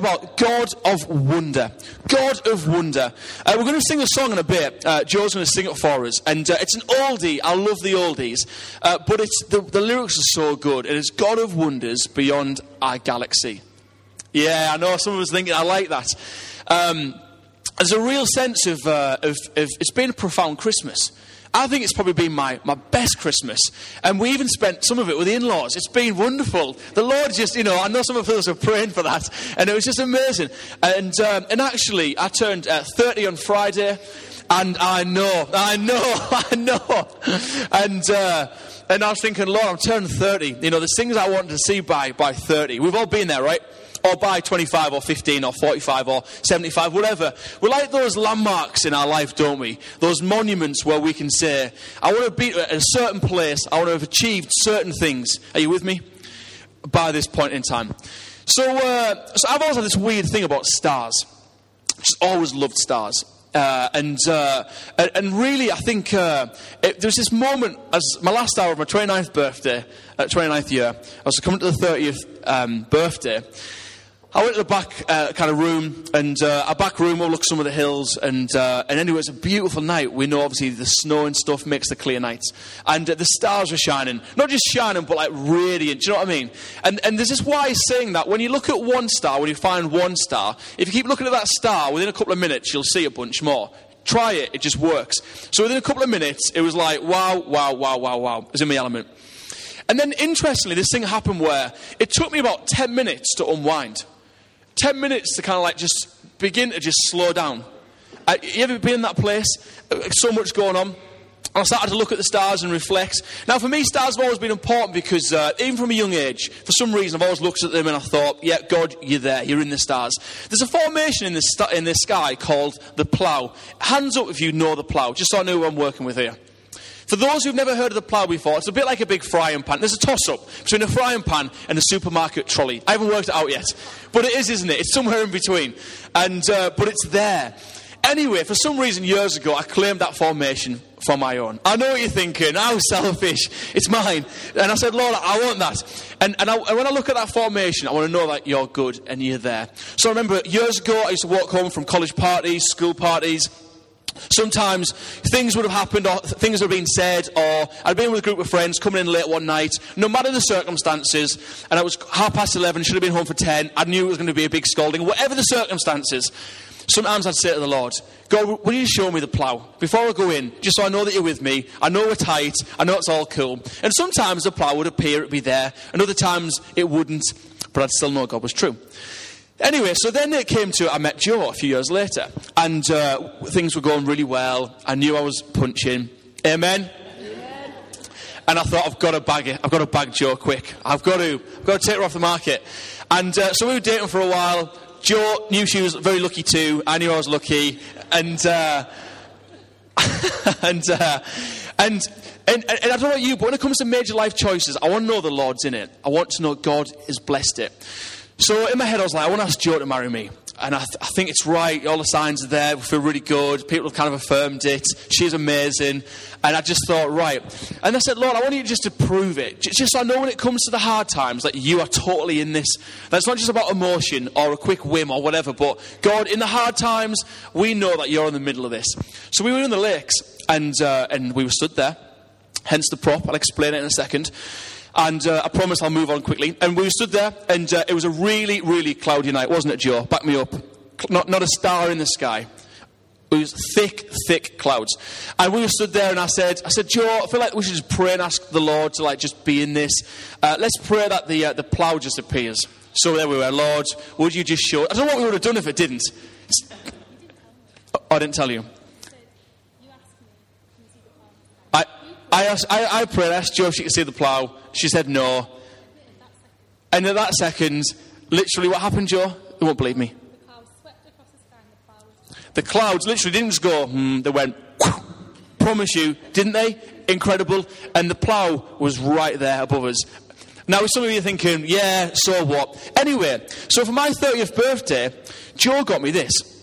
about God of wonder. God of wonder. Uh, we're going to sing a song in a bit. Uh, Joe's going to sing it for us. And uh, it's an oldie. I love the oldies. Uh, but it's, the, the lyrics are so good. It is God of wonders beyond our galaxy. Yeah, I know some of us thinking, I like that. Um, there's a real sense of, uh, of, of, it's been a profound Christmas. I think it's probably been my, my best Christmas. And we even spent some of it with the in laws. It's been wonderful. The Lord just, you know, I know some of us are praying for that. And it was just amazing. And, um, and actually, I turned uh, 30 on Friday. And I know, I know, I know. And, uh, and I was thinking, Lord, I'm turning 30. You know, there's things I want to see by, by 30. We've all been there, right? Or by 25 or 15 or 45 or 75, whatever. We like those landmarks in our life, don't we? Those monuments where we can say, I want to be at a certain place, I want to have achieved certain things. Are you with me? By this point in time. So, uh, so I've always had this weird thing about stars. Just always loved stars. Uh, and, uh, and really, I think uh, it, there was this moment as my last hour of my 29th birthday, uh, 29th year, I was coming to the 30th um, birthday, I went to the back uh, kind of room, and uh, our back room overlooks some of the hills. And, uh, and anyway, it's a beautiful night. We know obviously the snow and stuff makes the clear nights. And uh, the stars were shining. Not just shining, but like radiant. Do you know what I mean? And, and this wise saying that when you look at one star, when you find one star, if you keep looking at that star, within a couple of minutes, you'll see a bunch more. Try it, it just works. So within a couple of minutes, it was like, wow, wow, wow, wow, wow. It was in my element. And then interestingly, this thing happened where it took me about 10 minutes to unwind. 10 minutes to kind of like just begin to just slow down. Uh, you ever been in that place? Uh, so much going on. I started to look at the stars and reflect. Now, for me, stars have always been important because uh, even from a young age, for some reason, I've always looked at them and I thought, yeah, God, you're there, you're in the stars. There's a formation in the, st- in the sky called the plough. Hands up if you know the plough, just so I know who I'm working with here. For those who've never heard of the plough before, it's a bit like a big frying pan. There's a toss up between a frying pan and a supermarket trolley. I haven't worked it out yet. But it is, isn't it? It's somewhere in between. And, uh, but it's there. Anyway, for some reason, years ago, I claimed that formation for my own. I know what you're thinking. How selfish. It's mine. And I said, Lord, I want that. And, and, I, and, when I look at that formation, I want to know that you're good and you're there. So I remember years ago, I used to walk home from college parties, school parties, Sometimes things would have happened, or things have been said, or I'd been with a group of friends coming in late one night, no matter the circumstances, and I was half past 11, should have been home for 10. I knew it was going to be a big scolding. Whatever the circumstances, sometimes I'd say to the Lord, God, will you show me the plough before I go in, just so I know that you're with me? I know we're tight, I know it's all cool. And sometimes the plough would appear it'd be there, and other times it wouldn't, but I'd still know God was true. Anyway, so then it came to I met Joe a few years later, and uh, things were going really well. I knew I was punching. Amen. Amen. And I thought I've got to bag it. I've got to bag Joe quick. I've got to. I've got to take her off the market. And uh, so we were dating for a while. Joe knew she was very lucky too. I knew I was lucky, and uh, and, uh, and and, and, I don't know about you, but when it comes to major life choices, I want to know the Lord's in it. I want to know God has blessed it. So in my head, I was like, I want to ask Joe to marry me. And I, th- I, think it's right. All the signs are there. We feel really good. People have kind of affirmed it. She's amazing. And I just thought, right. And I said, Lord, I want you just to prove it. Just so I know when it comes to the hard times that you are totally in this. That's not just about emotion or a quick whim or whatever. But God, in the hard times, we know that you're in the middle of this. So we were in the lakes and, uh, and we were stood there. Hence the prop. I'll explain it in a second. And uh, I promise I'll move on quickly. And we stood there, and uh, it was a really, really cloudy night, wasn't it, Joe? Back me up. Not, not a star in the sky. It was thick, thick clouds. And we stood there, and I said, I said, Joe, I feel like we should just pray and ask the Lord to like just be in this. Uh, let's pray that the uh, the plough just appears. So there we were, Lord, would you just show? I don't know what we would have done if it didn't. I didn't tell you. I, asked, I, I prayed, I asked Joe if she could see the plough. She said no. And at that second, literally, what happened, Joe? You won't believe me. The clouds literally didn't just go, hmm, they went, promise you, didn't they? Incredible. And the plough was right there above us. Now, some of you are thinking, yeah, so what? Anyway, so for my 30th birthday, Joe got me this.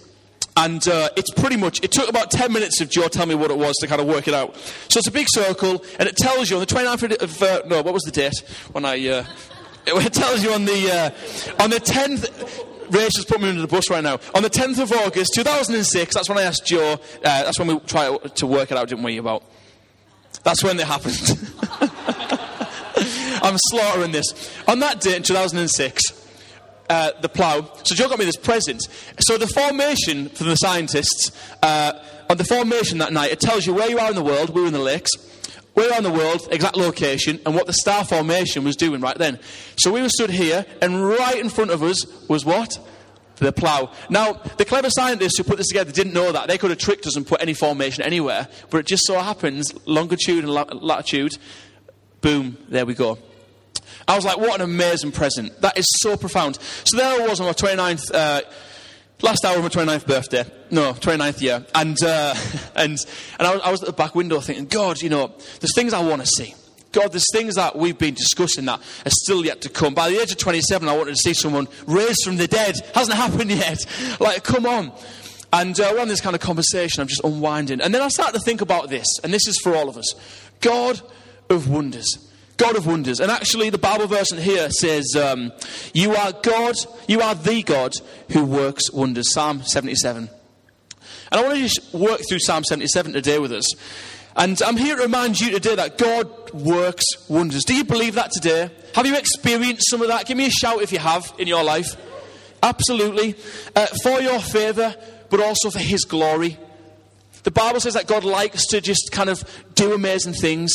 And uh, it's pretty much, it took about 10 minutes of Joe telling me what it was to kind of work it out. So it's a big circle, and it tells you on the 29th of, uh, no, what was the date? When I, uh, it tells you on the, uh, on the 10th, Rach just put me under the bus right now. On the 10th of August 2006, that's when I asked Joe, uh, that's when we tried to work it out, didn't we, about. That's when it happened. I'm slaughtering this. On that date in 2006, uh, the plough. So Joe got me this present. So the formation for the scientists, uh, on the formation that night, it tells you where you are in the world. We were in the lakes. Where in the world, exact location, and what the star formation was doing right then. So we were stood here, and right in front of us was what? The plough. Now, the clever scientists who put this together didn't know that. They could have tricked us and put any formation anywhere, but it just so happens, longitude and latitude, boom, there we go. I was like, what an amazing present. That is so profound. So there I was on my 29th, uh, last hour of my 29th birthday. No, 29th year. And, uh, and, and I was, I was at the back window thinking, God, you know, there's things I want to see. God, there's things that we've been discussing that are still yet to come. By the age of 27, I wanted to see someone raised from the dead. Hasn't happened yet. Like, come on. And uh, we're on this kind of conversation. I'm just unwinding. And then I start to think about this, and this is for all of us God of wonders. God of wonders. And actually, the Bible verse in here says, um, You are God, you are the God who works wonders. Psalm 77. And I want to just work through Psalm 77 today with us. And I'm here to remind you today that God works wonders. Do you believe that today? Have you experienced some of that? Give me a shout if you have in your life. Absolutely. Uh, for your favour, but also for His glory. The Bible says that God likes to just kind of do amazing things.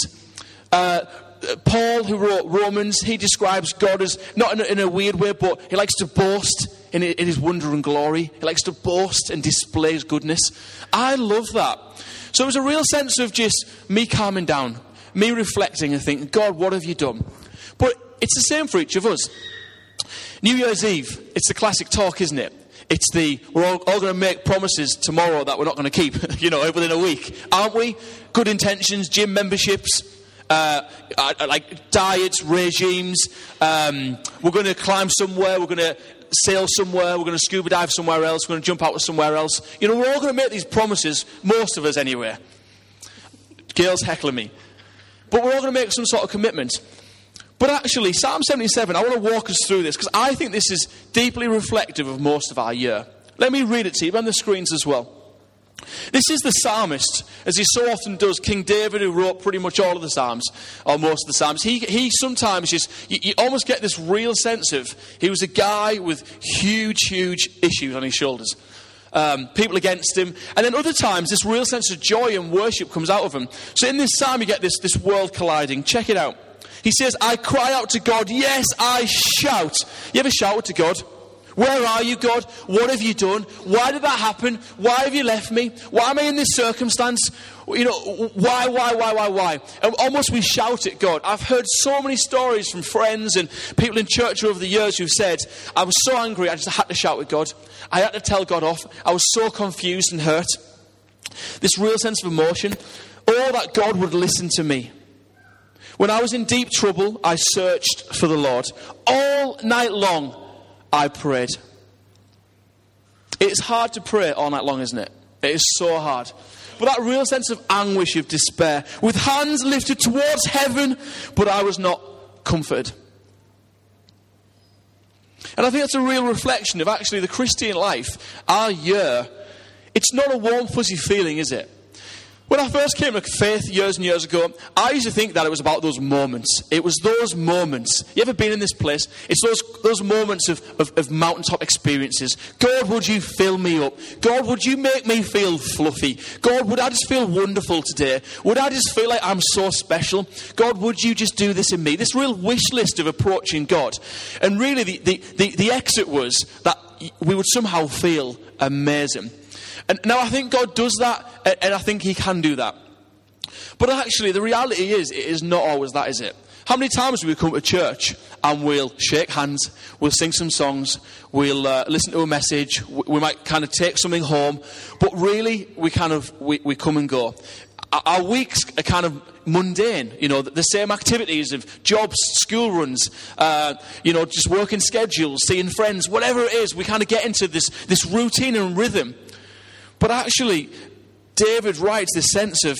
Uh, Uh, Paul, who wrote Romans, he describes God as not in a, in a weird way, but he likes to boast in, in his wonder and glory. He likes to boast and display his goodness. I love that. So it was a real sense of just me calming down, me reflecting and thinking, God, what have you done? But it's the same for each of us. New Year's Eve, it's the classic talk, isn't it? It's the, we're all, all going to make promises tomorrow that we're not going to keep, you know, within a week, aren't we? Good intentions, gym memberships, uh, like diets, regimes. Um, we're going to climb somewhere. We're going to sail somewhere. We're going to scuba dive somewhere else. We're going to jump out of somewhere else. You know, we're all going to make these promises, most of us anyway. Girls heckling me. But we're all going to make some sort of commitment. But actually, Psalm 77, I want to walk us through this because I think this is deeply reflective of most of our year. Let me read it to you on the screens as well. This is the psalmist, as he so often does, King David, who wrote pretty much all of the Psalms, or most of the Psalms. He, he sometimes just, you, you almost get this real sense of he was a guy with huge, huge issues on his shoulders. Um, people against him. And then other times, this real sense of joy and worship comes out of him. So in this psalm, you get this, this world colliding. Check it out. He says, I cry out to God. Yes, I shout. You ever shouted to God? Where are you, God? What have you done? Why did that happen? Why have you left me? Why am I in this circumstance? You know, why, why, why, why, why? And almost we shout at God. I've heard so many stories from friends and people in church over the years who've said, I was so angry, I just had to shout at God. I had to tell God off. I was so confused and hurt. This real sense of emotion. Or that God would listen to me. When I was in deep trouble, I searched for the Lord. All night long, I prayed. It's hard to pray all night long, isn't it? It is so hard. But that real sense of anguish, of despair, with hands lifted towards heaven, but I was not comforted. And I think that's a real reflection of actually the Christian life. Our year, it's not a warm, fuzzy feeling, is it? When I first came to faith years and years ago, I used to think that it was about those moments. It was those moments. You ever been in this place? It's those, those moments of, of, of mountaintop experiences. God, would you fill me up? God, would you make me feel fluffy? God, would I just feel wonderful today? Would I just feel like I'm so special? God, would you just do this in me? This real wish list of approaching God. And really, the, the, the, the exit was that we would somehow feel amazing. And now I think God does that, and I think He can do that. But actually, the reality is, it is not always that, is it? How many times do we come to church and we'll shake hands, we'll sing some songs, we'll uh, listen to a message, we might kind of take something home, but really we kind of we, we come and go. Our weeks are kind of mundane, you know, the same activities of jobs, school runs, uh, you know, just working schedules, seeing friends, whatever it is, we kind of get into this, this routine and rhythm. But actually, David writes this sense of,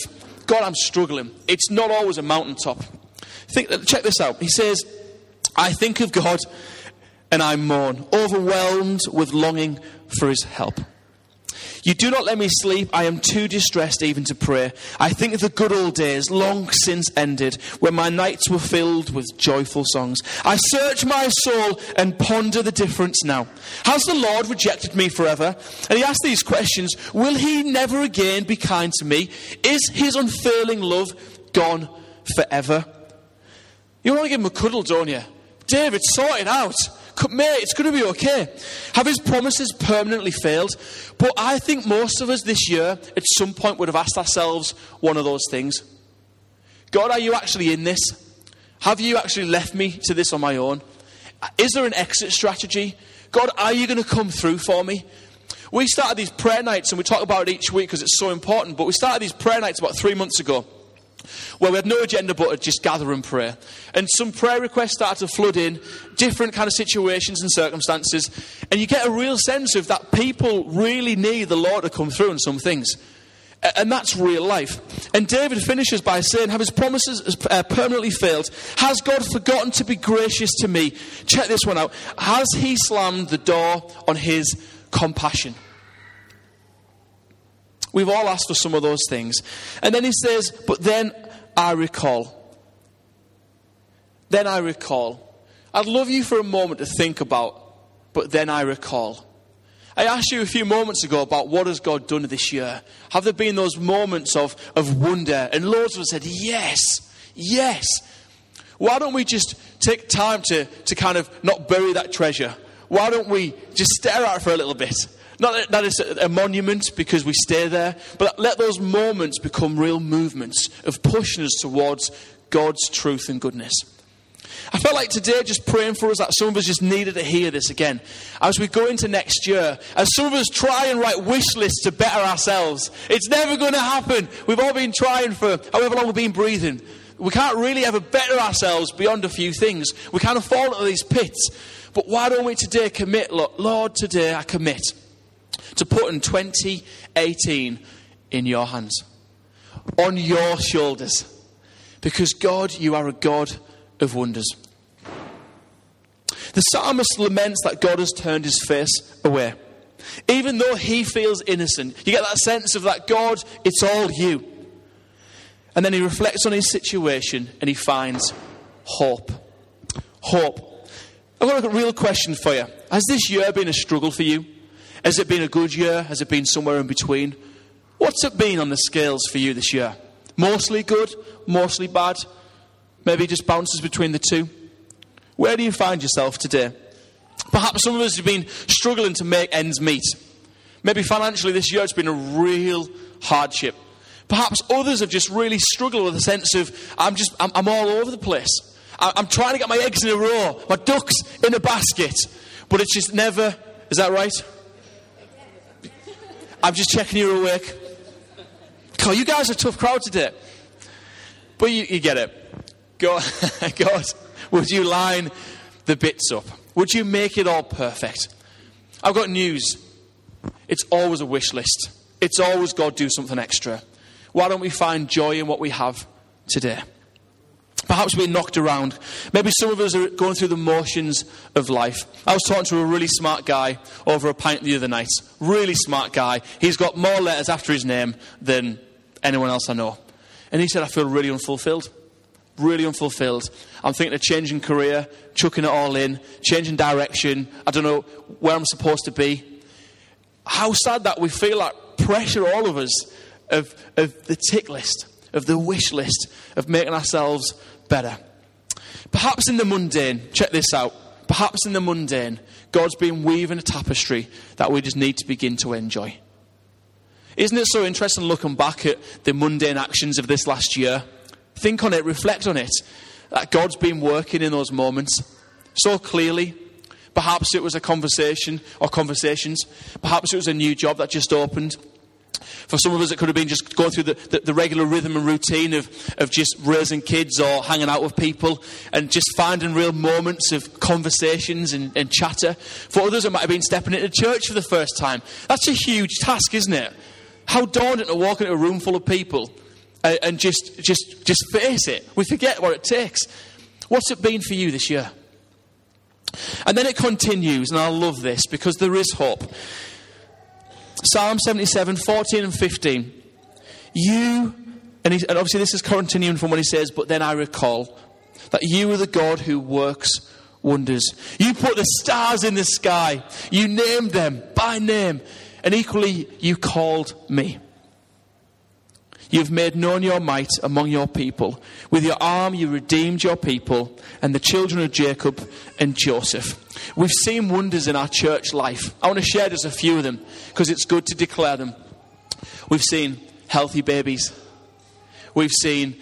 God, I'm struggling. It's not always a mountaintop. Think, check this out. He says, I think of God and I mourn, overwhelmed with longing for his help. You do not let me sleep. I am too distressed even to pray. I think of the good old days, long since ended, when my nights were filled with joyful songs. I search my soul and ponder the difference now. Has the Lord rejected me forever? And he asks these questions Will he never again be kind to me? Is his unfailing love gone forever? You want to give him a cuddle, don't you? David, sort it out. Mate, it's going to be okay. Have his promises permanently failed? But I think most of us this year, at some point, would have asked ourselves one of those things God, are you actually in this? Have you actually left me to this on my own? Is there an exit strategy? God, are you going to come through for me? We started these prayer nights, and we talk about it each week because it's so important. But we started these prayer nights about three months ago where we had no agenda but just gather and pray. And some prayer requests started to flood in, different kind of situations and circumstances, and you get a real sense of that people really need the Lord to come through in some things. And that's real life. And David finishes by saying, Have his promises uh, permanently failed? Has God forgotten to be gracious to me? Check this one out. Has he slammed the door on his compassion? We've all asked for some of those things. And then he says, But then I recall. Then I recall. I'd love you for a moment to think about, but then I recall. I asked you a few moments ago about what has God done this year. Have there been those moments of, of wonder? And loads of us said, Yes, yes. Why don't we just take time to, to kind of not bury that treasure? Why don't we just stare at it for a little bit? Not that it's a monument because we stay there, but let those moments become real movements of pushing us towards God's truth and goodness. I felt like today just praying for us that some of us just needed to hear this again. As we go into next year, as some of us try and write wish lists to better ourselves, it's never going to happen. We've all been trying for however long we've been breathing. We can't really ever better ourselves beyond a few things. We kind of fall into these pits. But why don't we today commit, Lord, today I commit to put in 2018 in your hands, on your shoulders. Because God, you are a God of wonders. The psalmist laments that God has turned his face away. Even though he feels innocent, you get that sense of that God, it's all you. And then he reflects on his situation and he finds hope. Hope. I've got a real question for you. Has this year been a struggle for you? Has it been a good year? Has it been somewhere in between? What's it been on the scales for you this year? Mostly good? Mostly bad? Maybe just bounces between the two? Where do you find yourself today? Perhaps some of us have been struggling to make ends meet. Maybe financially this year it's been a real hardship. Perhaps others have just really struggled with a sense of, I'm just, I'm, I'm all over the place. I, I'm trying to get my eggs in a row, my ducks in a basket, but it's just never, is that right? I'm just checking you're awake. God, you guys are a tough crowd today. But you, you get it. God, God, would you line the bits up? Would you make it all perfect? I've got news. It's always a wish list. It's always God do something extra. Why don't we find joy in what we have today? Perhaps being knocked around. Maybe some of us are going through the motions of life. I was talking to a really smart guy over a pint the other night. Really smart guy. He's got more letters after his name than anyone else I know. And he said, I feel really unfulfilled. Really unfulfilled. I'm thinking of changing career, chucking it all in, changing direction. I don't know where I'm supposed to be. How sad that we feel that pressure, all of us, of, of the tick list, of the wish list, of making ourselves better. Perhaps in the mundane, check this out. Perhaps in the mundane, God's been weaving a tapestry that we just need to begin to enjoy. Isn't it so interesting looking back at the mundane actions of this last year? Think on it, reflect on it. That God's been working in those moments so clearly. Perhaps it was a conversation or conversations. Perhaps it was a new job that just opened. For some of us, it could have been just going through the, the, the, regular rhythm and routine of, of just raising kids or hanging out with people and just finding real moments of conversations and, and chatter. For others, it might have been stepping into church for the first time. That's a huge task, isn't it? How daunting to walk into a room full of people and, and just, just, just face it. We forget what it takes. What's it been for you this year? And then it continues, and I love this because there is hope. Psalm 77, 14 and 15. You, and, he, and obviously this is continuing from what he says, but then I recall that you are the God who works wonders. You put the stars in the sky, you named them by name, and equally you called me. You've made known your might among your people. With your arm, you redeemed your people and the children of Jacob and Joseph. We've seen wonders in our church life. I want to share just a few of them because it's good to declare them. We've seen healthy babies, we've seen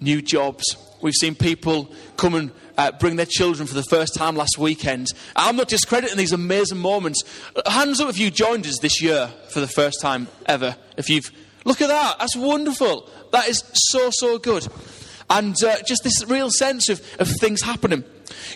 new jobs, we've seen people come and uh, bring their children for the first time last weekend. I'm not discrediting these amazing moments. Hands up if you joined us this year for the first time ever. If you've Look at that. That's wonderful. That is so, so good. And uh, just this real sense of, of things happening.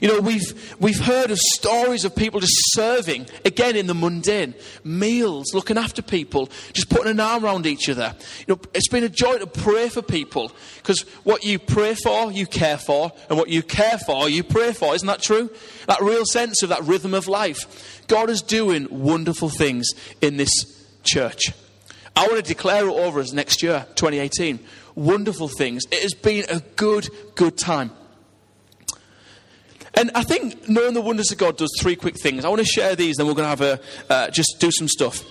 You know, we've, we've heard of stories of people just serving, again in the mundane, meals, looking after people, just putting an arm around each other. You know, it's been a joy to pray for people because what you pray for, you care for, and what you care for, you pray for. Isn't that true? That real sense of that rhythm of life. God is doing wonderful things in this church. I want to declare it over us next year, 2018. Wonderful things. It has been a good, good time. And I think knowing the wonders of God does three quick things. I want to share these, then we're going to have a uh, just do some stuff.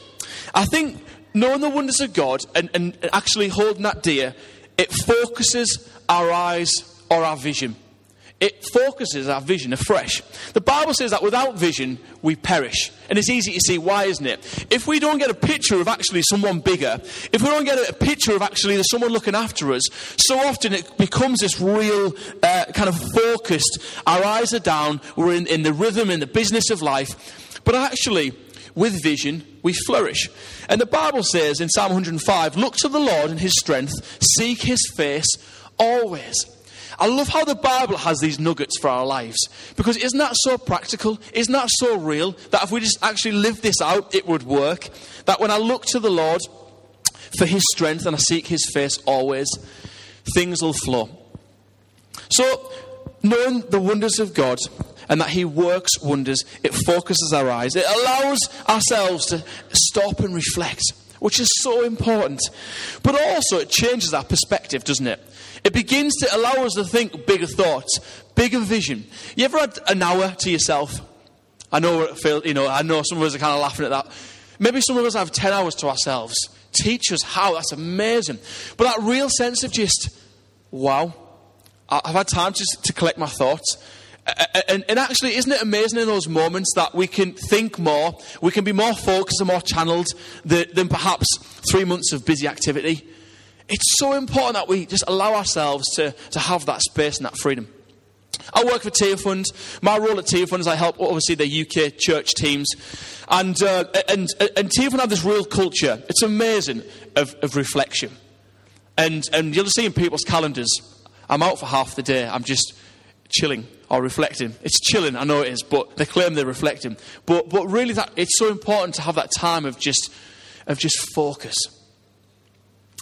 I think knowing the wonders of God and, and actually holding that dear, it focuses our eyes or our vision it focuses our vision afresh. The Bible says that without vision, we perish. And it's easy to see why, isn't it? If we don't get a picture of actually someone bigger, if we don't get a picture of actually there's someone looking after us, so often it becomes this real uh, kind of focused. Our eyes are down, we're in, in the rhythm, in the business of life. But actually, with vision, we flourish. And the Bible says in Psalm 105 Look to the Lord and his strength, seek his face always. I love how the Bible has these nuggets for our lives. Because isn't that so practical? Isn't that so real? That if we just actually live this out, it would work. That when I look to the Lord for His strength and I seek His face always, things will flow. So, knowing the wonders of God and that He works wonders, it focuses our eyes. It allows ourselves to stop and reflect, which is so important. But also, it changes our perspective, doesn't it? It begins to allow us to think bigger thoughts, bigger vision. You ever had an hour to yourself? I know you know, I know some of us are kind of laughing at that. Maybe some of us have 10 hours to ourselves. Teach us how. That's amazing. But that real sense of just, wow, I've had time just to collect my thoughts. And, and, actually, isn't it amazing in those moments that we can think more, we can be more focused and more channeled than, than perhaps three months of busy activity? It's so important that we just allow ourselves to, to have that space and that freedom. I work for Tearfund. My role at Tearfund is I help, obviously, the UK church teams. And, uh, and, and Tearfund have this real culture. It's amazing of, of reflection. And, and you'll see in people's calendars, I'm out for half the day. I'm just chilling or reflecting. It's chilling, I know it is, but they claim they're reflecting. But, but really, that, it's so important to have that time of just, of just focus.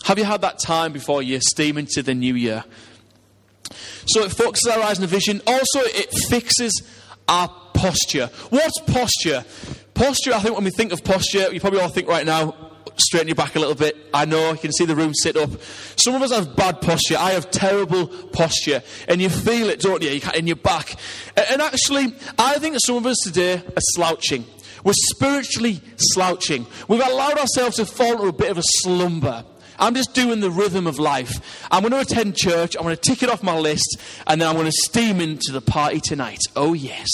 Have you had that time before you steam into the new year? So it focuses our eyes on the vision. Also, it fixes our posture. What's posture? Posture, I think when we think of posture, you probably all think right now, straighten your back a little bit. I know, you can see the room sit up. Some of us have bad posture. I have terrible posture. And you feel it, don't you, in your back. And actually, I think some of us today are slouching. We're spiritually slouching. We've allowed ourselves to fall into a bit of a slumber. I'm just doing the rhythm of life. I'm going to attend church, I'm going to tick it off my list, and then I'm going to steam into the party tonight. Oh, yes.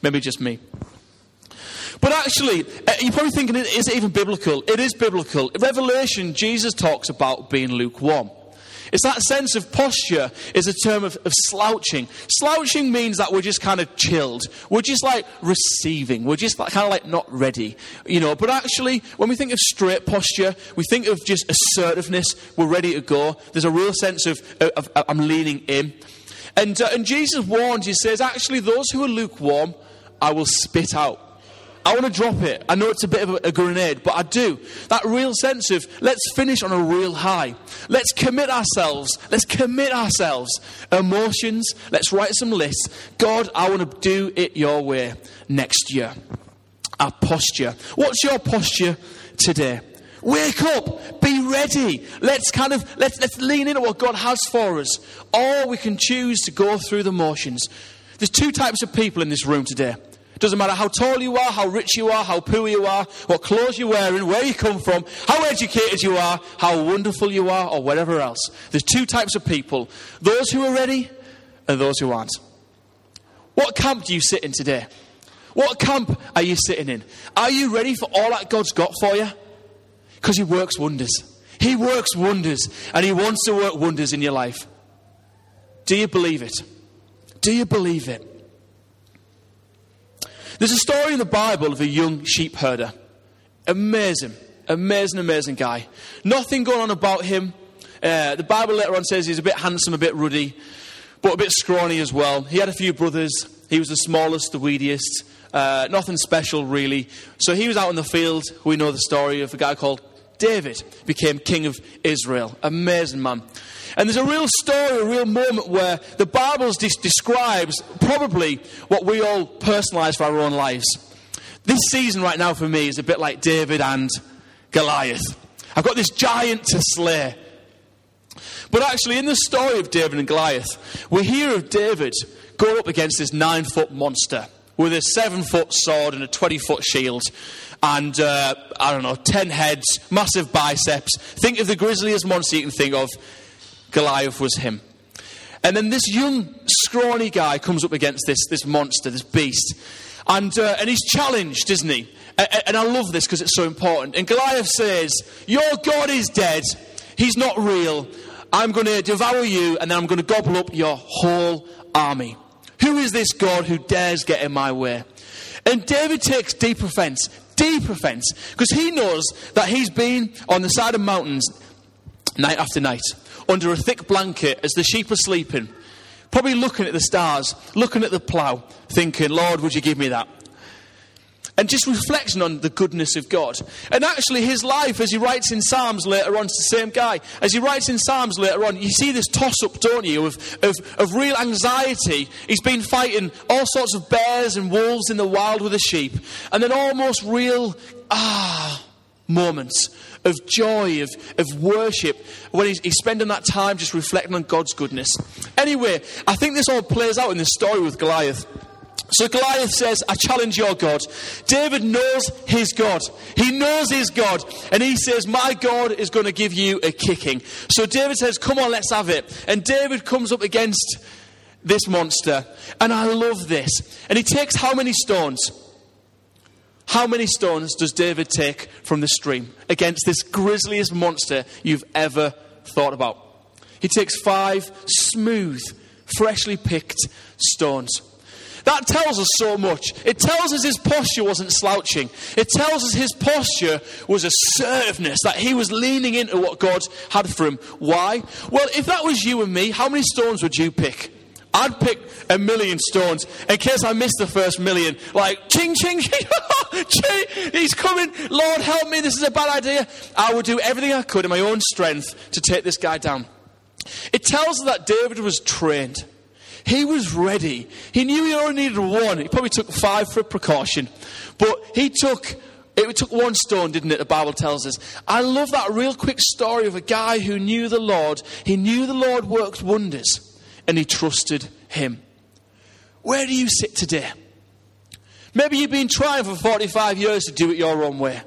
Maybe just me. But actually, uh, you're probably thinking, is it even biblical? It is biblical. Revelation, Jesus talks about being lukewarm. It's that sense of posture is a term of, of slouching. Slouching means that we're just kind of chilled. We're just like receiving. We're just like, kind of like not ready. You know, but actually, when we think of straight posture, we think of just assertiveness. We're ready to go. There's a real sense of, of, of I'm leaning in. And, uh, and Jesus warns, he says, actually, those who are lukewarm, I will spit out. I want to drop it. I know it's a bit of a, grenade, but I do. That real sense of let's finish on a real high. Let's commit ourselves. Let's commit ourselves. Emotions. Let's write some lists. God, I want to do it your way next year. Our posture. What's your posture today? Wake up, be ready. Let's kind of let's let's lean into what God has for us. Or we can choose to go through the motions. There's two types of people in this room today. Doesn't matter how tall you are, how rich you are, how poor you are, what clothes you're wearing, where you come from, how educated you are, how wonderful you are, or whatever else. There's two types of people those who are ready and those who aren't. What camp do you sit in today? What camp are you sitting in? Are you ready for all that God's got for you? Because He works wonders. He works wonders, and He wants to work wonders in your life. Do you believe it? Do you believe it? There's a story in the Bible of a young sheep herder. Amazing, amazing, amazing guy. Nothing going on about him. Uh, the Bible later on says he's a bit handsome, a bit ruddy, but a bit scrawny as well. He had a few brothers. He was the smallest, the weediest. Uh, nothing special, really. So he was out in the field. We know the story of a guy called David, became king of Israel. Amazing man. And there's a real story, a real moment where the Bible de- describes probably what we all personalize for our own lives. This season right now for me is a bit like David and Goliath. I've got this giant to slay. But actually, in the story of David and Goliath, we hear of David going up against this nine foot monster with a seven foot sword and a 20 foot shield and uh, I don't know, 10 heads, massive biceps. Think of the grisliest monster you can think of. Goliath was him. And then this young, scrawny guy comes up against this, this monster, this beast. And, uh, and he's challenged, isn't he? And, and I love this because it's so important. And Goliath says, Your God is dead. He's not real. I'm going to devour you and then I'm going to gobble up your whole army. Who is this God who dares get in my way? And David takes deep offense, deep offense, because he knows that he's been on the side of mountains night after night under a thick blanket as the sheep are sleeping, probably looking at the stars, looking at the plough, thinking, Lord, would you give me that? And just reflecting on the goodness of God. And actually, his life, as he writes in Psalms later on, it's the same guy. As he writes in Psalms later on, you see this toss up, don't you, of, of, of real anxiety. He's been fighting all sorts of bears and wolves in the wild with the sheep. And then almost real, ah, moments of joy, of, of worship, when he's, he's spending that time just reflecting on God's goodness. Anyway, I think this all plays out in the story with Goliath. So Goliath says, I challenge your God. David knows his God. He knows his God. And he says, My God is going to give you a kicking. So David says, Come on, let's have it. And David comes up against this monster. And I love this. And he takes how many stones? How many stones does David take from the stream against this grisliest monster you've ever thought about? He takes five smooth, freshly picked stones. That tells us so much. It tells us his posture wasn't slouching. It tells us his posture was assertiveness, that he was leaning into what God had for him. Why? Well, if that was you and me, how many stones would you pick? I'd pick a million stones in case I missed the first million. Like, ching, ching, ching, ching, he's coming. Lord, help me. This is a bad idea. I would do everything I could in my own strength to take this guy down. It tells us that David was trained. He was ready. He knew he only needed one. He probably took five for precaution. But he took it took one stone, didn't it? The Bible tells us. I love that real quick story of a guy who knew the Lord. He knew the Lord worked wonders and he trusted him. Where do you sit today? Maybe you've been trying for 45 years to do it your own way.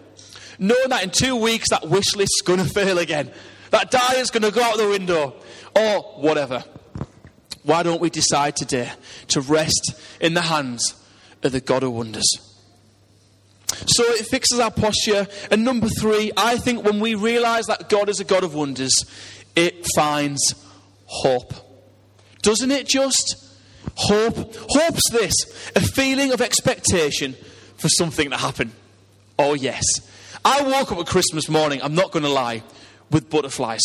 Knowing that in two weeks that wish list's going to fail again. That diet's going to go out the window. Or whatever. Why don't we decide today to rest in the hands of the God of wonders? So it fixes our posture. And number three, I think when we realize that God is a God of wonders, it finds hope. Doesn't it just? Hope. Hope's this a feeling of expectation for something to happen. Oh, yes. I woke up at Christmas morning, I'm not going to lie, with butterflies.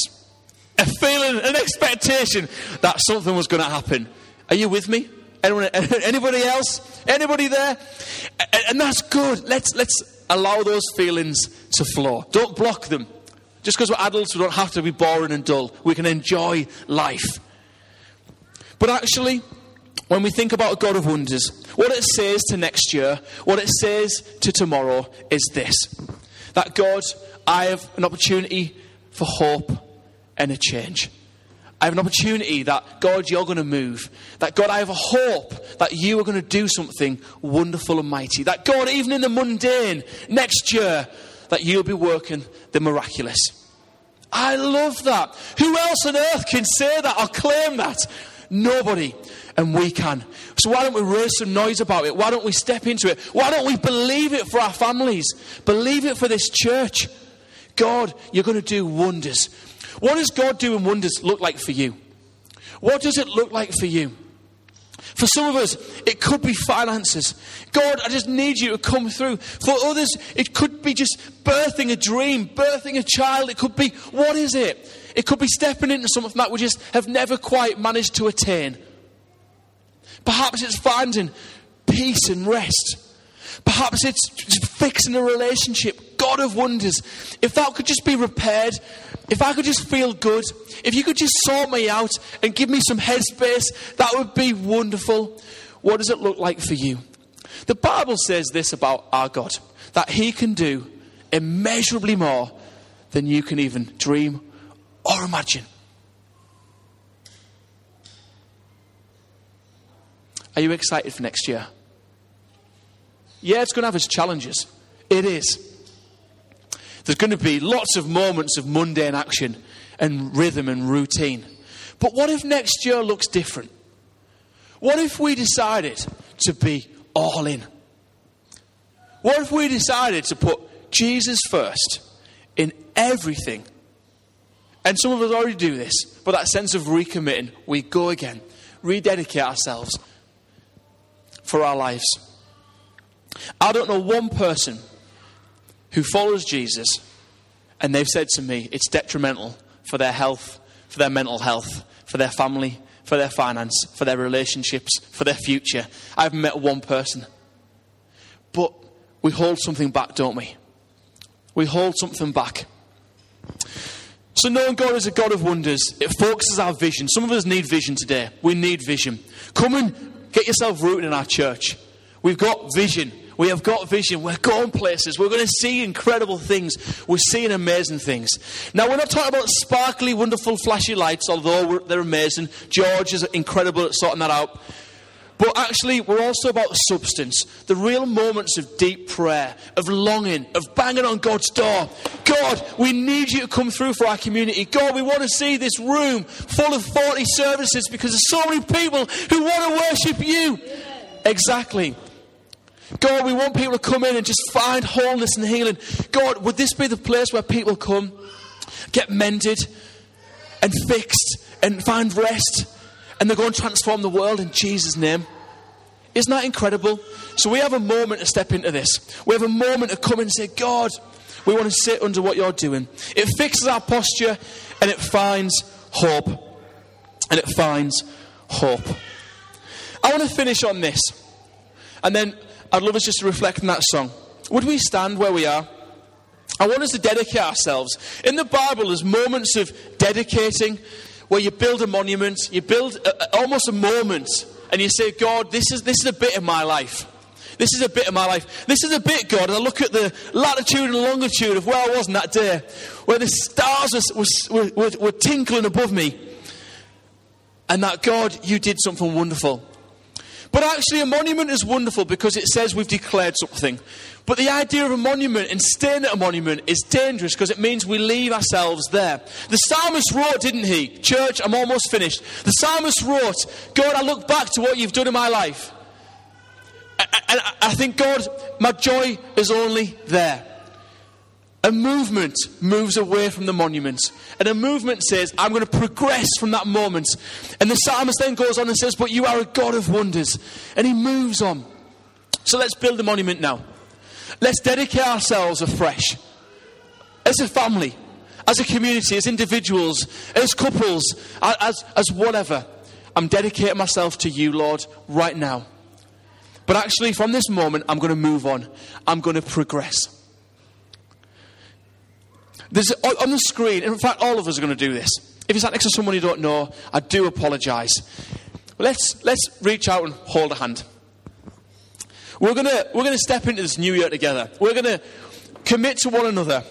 A feeling, an expectation that something was going to happen. Are you with me? Anyone, anybody else? Anybody there? And, that's good. Let's, let's allow those feelings to flow. Don't block them. Just because we're adults, we don't have to be boring and dull. We can enjoy life. But actually, when we think about a God of wonders, what it says to next year, what it says to tomorrow is this that God, I have an opportunity for hope and a change. I have an opportunity that God, you're going to move. That God, I have a hope that you are going to do something wonderful and mighty. That God, even in the mundane next year, that you'll be working the miraculous. I love that. Who else on earth can say that or claim that? Nobody. And we can. So why don't we raise some noise about it? Why don't we step into it? Why don't we believe it for our families? Believe it for this church. God, you're going to do wonders. What does God doing wonders look like for you? What does it look like for you? For some of us, it could be finances. God, I just need you to come through. For others, it could be just birthing a dream, birthing a child. It could be, what is it? It could be stepping into something that we just have never quite managed to attain. Perhaps it's finding peace and rest. Perhaps it's fixing a relationship. God of wonders. If that could just be repaired, if I could just feel good, if you could just sort me out and give me some headspace, that would be wonderful. What does it look like for you? The Bible says this about our God that He can do immeasurably more than you can even dream or imagine. Are you excited for next year? Yeah, it's going to have its challenges. It is. There's going to be lots of moments of mundane action and rhythm and routine. But what if next year looks different? What if we decided to be all in? What if we decided to put Jesus first in everything? And some of us already do this, but that sense of recommitting, we go again, rededicate ourselves for our lives. I don't know one person who follows Jesus and they've said to me it's detrimental for their health, for their mental health, for their family, for their finance, for their relationships, for their future. I've met one person. But we hold something back, don't we? We hold something back. So, knowing God is a God of wonders, it focuses our vision. Some of us need vision today. We need vision. Come and get yourself rooted in our church. We've got vision. We have got vision. We're going places. We're going to see incredible things. We're seeing amazing things. Now, we're not talking about sparkly, wonderful, flashy lights, although they're amazing. George is incredible at sorting that out. But actually, we're also about substance, the real moments of deep prayer, of longing, of banging on God's door. God, we need you to come through for our community. God, we want to see this room full of 40 services because there's so many people who want to worship you. Exactly. God, we want people to come in and just find wholeness and healing. God, would this be the place where people come, get mended and fixed and find rest and they're going to transform the world in Jesus' name? Isn't that incredible? So we have a moment to step into this. We have a moment to come and say, God, we want to sit under what you're doing. It fixes our posture and it finds hope. And it finds hope. I want to finish on this. And then I'd love us just to reflect on that song. Would we stand where we are? I want us to dedicate ourselves. In the Bible, there's moments of dedicating where you build a monument, you build a, almost a moment, and you say, God, this is, this is a bit of my life. This is a bit of my life. This is a bit, God. And I look at the latitude and longitude of where I was in that day, where the stars were, were, were tinkling above me. And that, God, you did something wonderful. But actually, a monument is wonderful because it says we've declared something. But the idea of a monument and staying at a monument is dangerous because it means we leave ourselves there. The psalmist wrote, didn't he? Church, I'm almost finished. The psalmist wrote, God, I look back to what you've done in my life. And I think, God, my joy is only there. A movement moves away from the monument. And a movement says, I'm going to progress from that moment. And the psalmist then goes on and says, But you are a God of wonders. And he moves on. So let's build a monument now. Let's dedicate ourselves afresh. As a family, as a community, as individuals, as couples, as, as whatever. I'm dedicating myself to you, Lord, right now. But actually, from this moment, I'm going to move on. I'm going to progress. There's, on the screen, in fact, all of us are going to do this. If you're sat next to someone you don't know, I do apologise. Let's, let's reach out and hold a hand. We're going to, we're to step into this new year together. We're going to commit to one another.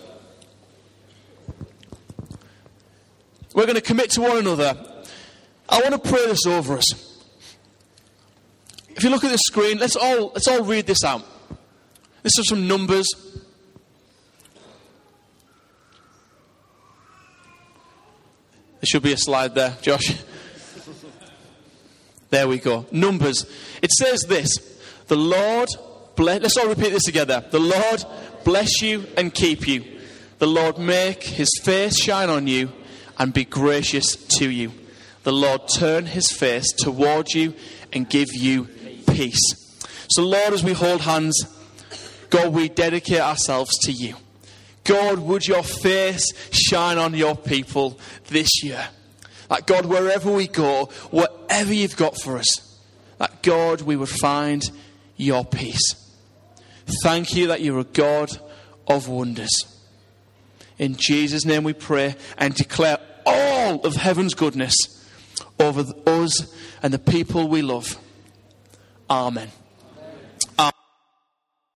We're going to commit to one another. I want to pray this over us. If you look at the screen, let's all, let's all read this out. This is some numbers. There should be a slide there, Josh. There we go. Numbers. It says this The Lord bless. Let's all repeat this together. The Lord bless you and keep you. The Lord make his face shine on you and be gracious to you. The Lord turn his face toward you and give you peace. So, Lord, as we hold hands, God, we dedicate ourselves to you. God, would your face shine on your people this year? That God, wherever we go, whatever you've got for us, that God, we would find your peace. Thank you that you're a God of wonders. In Jesus' name we pray and declare all of heaven's goodness over us and the people we love. Amen.